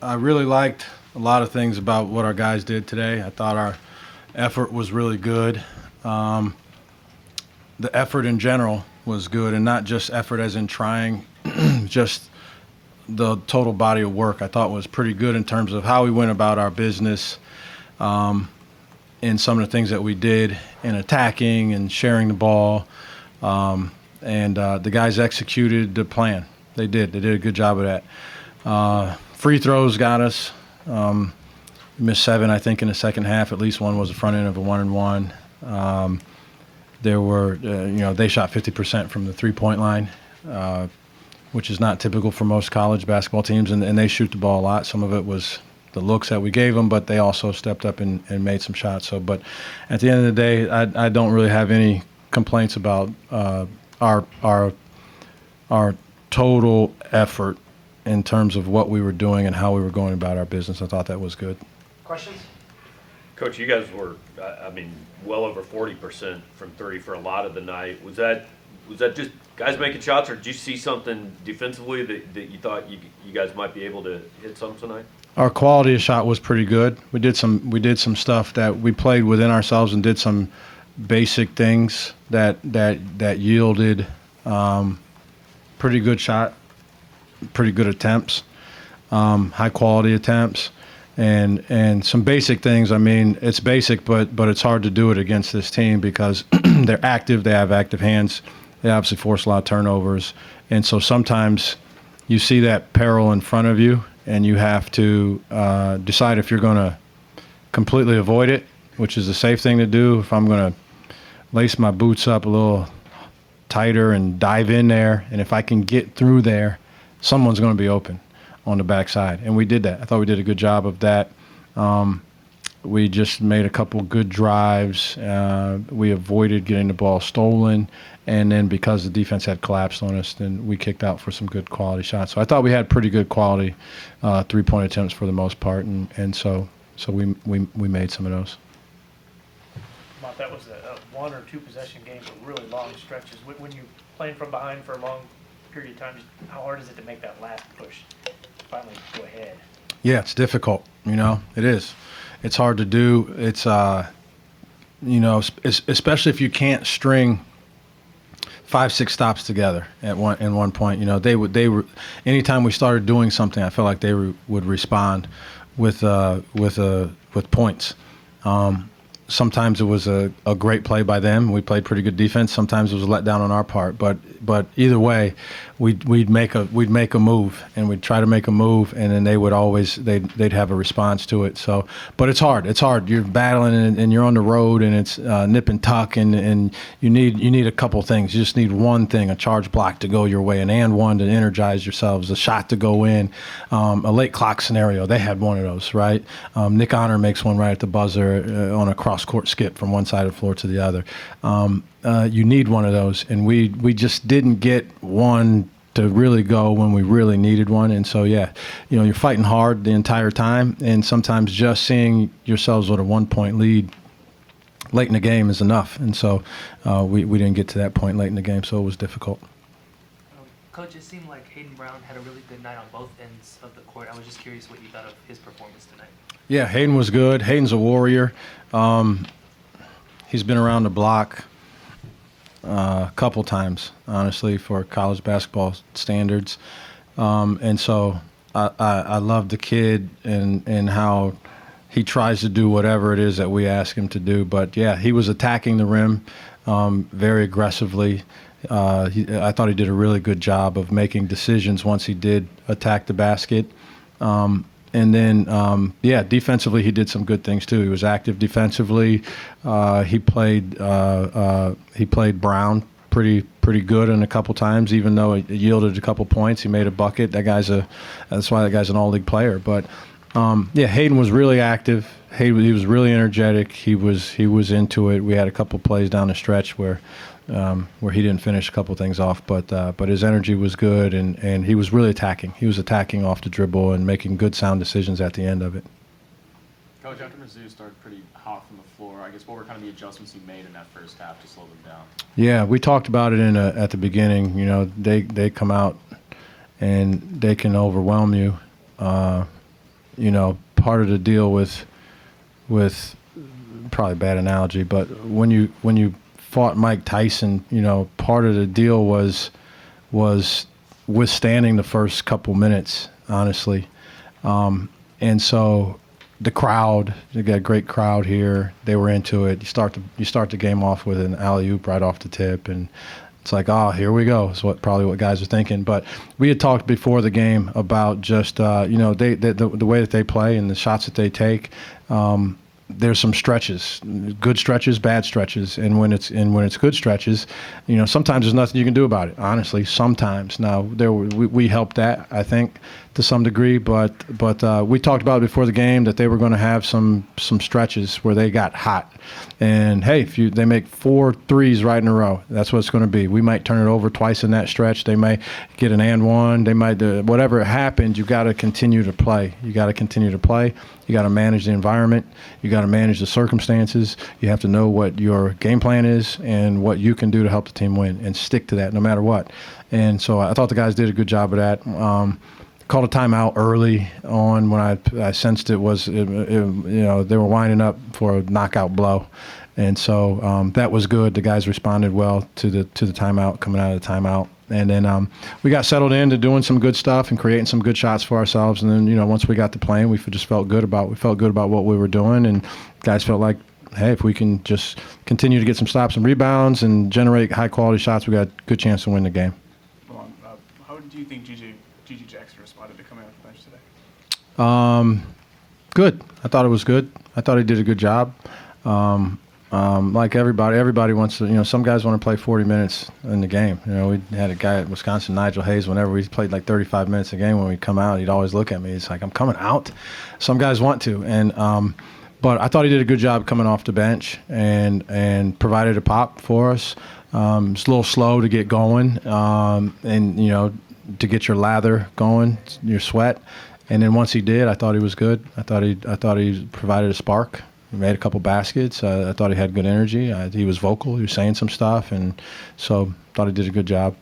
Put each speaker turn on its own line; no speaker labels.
I really liked a lot of things about what our guys did today. I thought our effort was really good. Um, the effort in general was good, and not just effort as in trying, just the total body of work I thought was pretty good in terms of how we went about our business, um, and some of the things that we did in attacking and sharing the ball. Um, and uh, the guys executed the plan. They did. They did a good job of that. Uh, free throws got us. Um, missed seven, I think, in the second half. At least one was the front end of a one and one. Um, there were, uh, you know, they shot 50% from the three point line, uh, which is not typical for most college basketball teams, and, and they shoot the ball a lot. Some of it was the looks that we gave them, but they also stepped up and, and made some shots. So, but at the end of the day, I, I don't really have any complaints about uh, our our our total effort in terms of what we were doing and how we were going about our business. I thought that was good.
Questions?
Coach, you guys were, I I mean, well over forty percent from three for a lot of the night. Was that, was that just guys making shots, or did you see something defensively that, that you thought you, you guys might be able to hit some tonight?
Our quality of shot was pretty good. We did some we did some stuff that we played within ourselves and did some basic things that that that yielded um, pretty good shot, pretty good attempts, um, high quality attempts, and and some basic things. I mean, it's basic, but but it's hard to do it against this team because they're active. They have active hands. They obviously force a lot of turnovers, and so sometimes you see that peril in front of you, and you have to uh, decide if you're going to completely avoid it, which is the safe thing to do. If I'm going to lace my boots up a little tighter and dive in there, and if I can get through there, someone's going to be open on the backside, and we did that. I thought we did a good job of that. Um, we just made a couple good drives. Uh, we avoided getting the ball stolen, and then because the defense had collapsed on us, then we kicked out for some good quality shots. So I thought we had pretty good quality uh, three-point attempts for the most part, and, and so so we, we we made some of those.
That was a, a one or two possession game, but really long stretches. When, when you playing from behind for a long period of time, how hard is it to make that last push? Finally go ahead.
Yeah, it's difficult. You know, it is. It's hard to do. It's uh, you know, especially if you can't string five, six stops together at one in one point. You know, they would they were anytime we started doing something, I felt like they re- would respond with uh, with uh, with points. Um, sometimes it was a, a great play by them. We played pretty good defense. Sometimes it was a letdown on our part. But but either way, we'd we'd make a we'd make a move and we'd try to make a move, and then they would always they'd they'd have a response to it. So, but it's hard. It's hard. You're battling and, and you're on the road, and it's uh, nip and tuck, and, and you need you need a couple things. You just need one thing: a charge block to go your way, an and one to energize yourselves, a shot to go in, um, a late clock scenario. They had one of those, right? Um, Nick Honor makes one right at the buzzer uh, on a cross court skip from one side of the floor to the other. Um, uh, you need one of those, and we we just didn't get one to really go when we really needed one. And so, yeah, you know, you're fighting hard the entire time, and sometimes just seeing yourselves with a one point lead late in the game is enough. And so, uh, we we didn't get to that point late in the game, so it was difficult.
Um, Coach, it seemed like Hayden Brown had a really good night on both ends of the court. I was just curious what you thought of his performance tonight.
Yeah, Hayden was good. Hayden's a warrior. Um, he's been around the block a couple times, honestly, for college basketball standards. Um, and so I, I, I love the kid and, and how he tries to do whatever it is that we ask him to do. But yeah, he was attacking the rim um, very aggressively. Uh, he, I thought he did a really good job of making decisions once he did attack the basket. Um, and then, um, yeah, defensively, he did some good things too. He was active defensively. Uh, he played uh, uh, he played Brown pretty pretty good in a couple times, even though it yielded a couple points. He made a bucket. That guy's a that's why that guy's an all league player. But um, yeah, Hayden was really active. Hayden, he was really energetic. He was he was into it. We had a couple plays down the stretch where um, where he didn't finish a couple things off, but uh, but his energy was good and, and he was really attacking. He was attacking off the dribble and making good sound decisions at the end of it.
Coach, after Mizzou started pretty hot from the floor, I guess what were kind of the adjustments you made in that first half to slow them down?
Yeah, we talked about it in a, at the beginning. You know, they they come out and they can overwhelm you. Uh, you know, part of the deal with with probably bad analogy, but when you when you fought Mike Tyson, you know, part of the deal was was withstanding the first couple minutes, honestly. Um, and so the crowd, you got a great crowd here. They were into it. You start the you start the game off with an alley oop right off the tip, and it's like, oh, here we go. Is what probably what guys are thinking. But we had talked before the game about just uh, you know they, they the, the way that they play and the shots that they take. Um, there's some stretches, good stretches, bad stretches, and when it's and when it's good stretches, you know sometimes there's nothing you can do about it. Honestly, sometimes now there we, we helped that I think to some degree, but but uh, we talked about before the game that they were going to have some some stretches where they got hot, and hey, if you they make four threes right in a row, that's what it's going to be. We might turn it over twice in that stretch. They may get an and one. They might do whatever happened. You got to continue to play. You got to continue to play. You got to manage the environment. You got to manage the circumstances. You have to know what your game plan is and what you can do to help the team win, and stick to that no matter what. And so I thought the guys did a good job of that. Um, called a timeout early on when I, I sensed it was it, it, you know they were winding up for a knockout blow, and so um, that was good. The guys responded well to the to the timeout coming out of the timeout, and then um, we got settled into doing some good stuff and creating some good shots for ourselves. And then you know once we got the plane, we just felt good about we felt good about what we were doing, and guys felt like. Hey, if we can just continue to get some stops and rebounds and generate high quality shots, we got a good chance to win the game.
Uh, how do you think GJ, GG Jackson responded to coming off the bench today?
Um, good. I thought it was good. I thought he did a good job. Um, um, like everybody, everybody wants to. You know, some guys want to play 40 minutes in the game. You know, we had a guy at Wisconsin, Nigel Hayes. Whenever we played like 35 minutes a game, when we come out, he'd always look at me. He's like, "I'm coming out." Some guys want to, and um, but I thought he did a good job coming off the bench and and provided a pop for us. Um, it's a little slow to get going, um, and you know, to get your lather going, your sweat. And then once he did, I thought he was good. I thought he I thought he provided a spark. He made a couple baskets. I thought he had good energy. Uh, he was vocal. He was saying some stuff, and so thought he did a good job.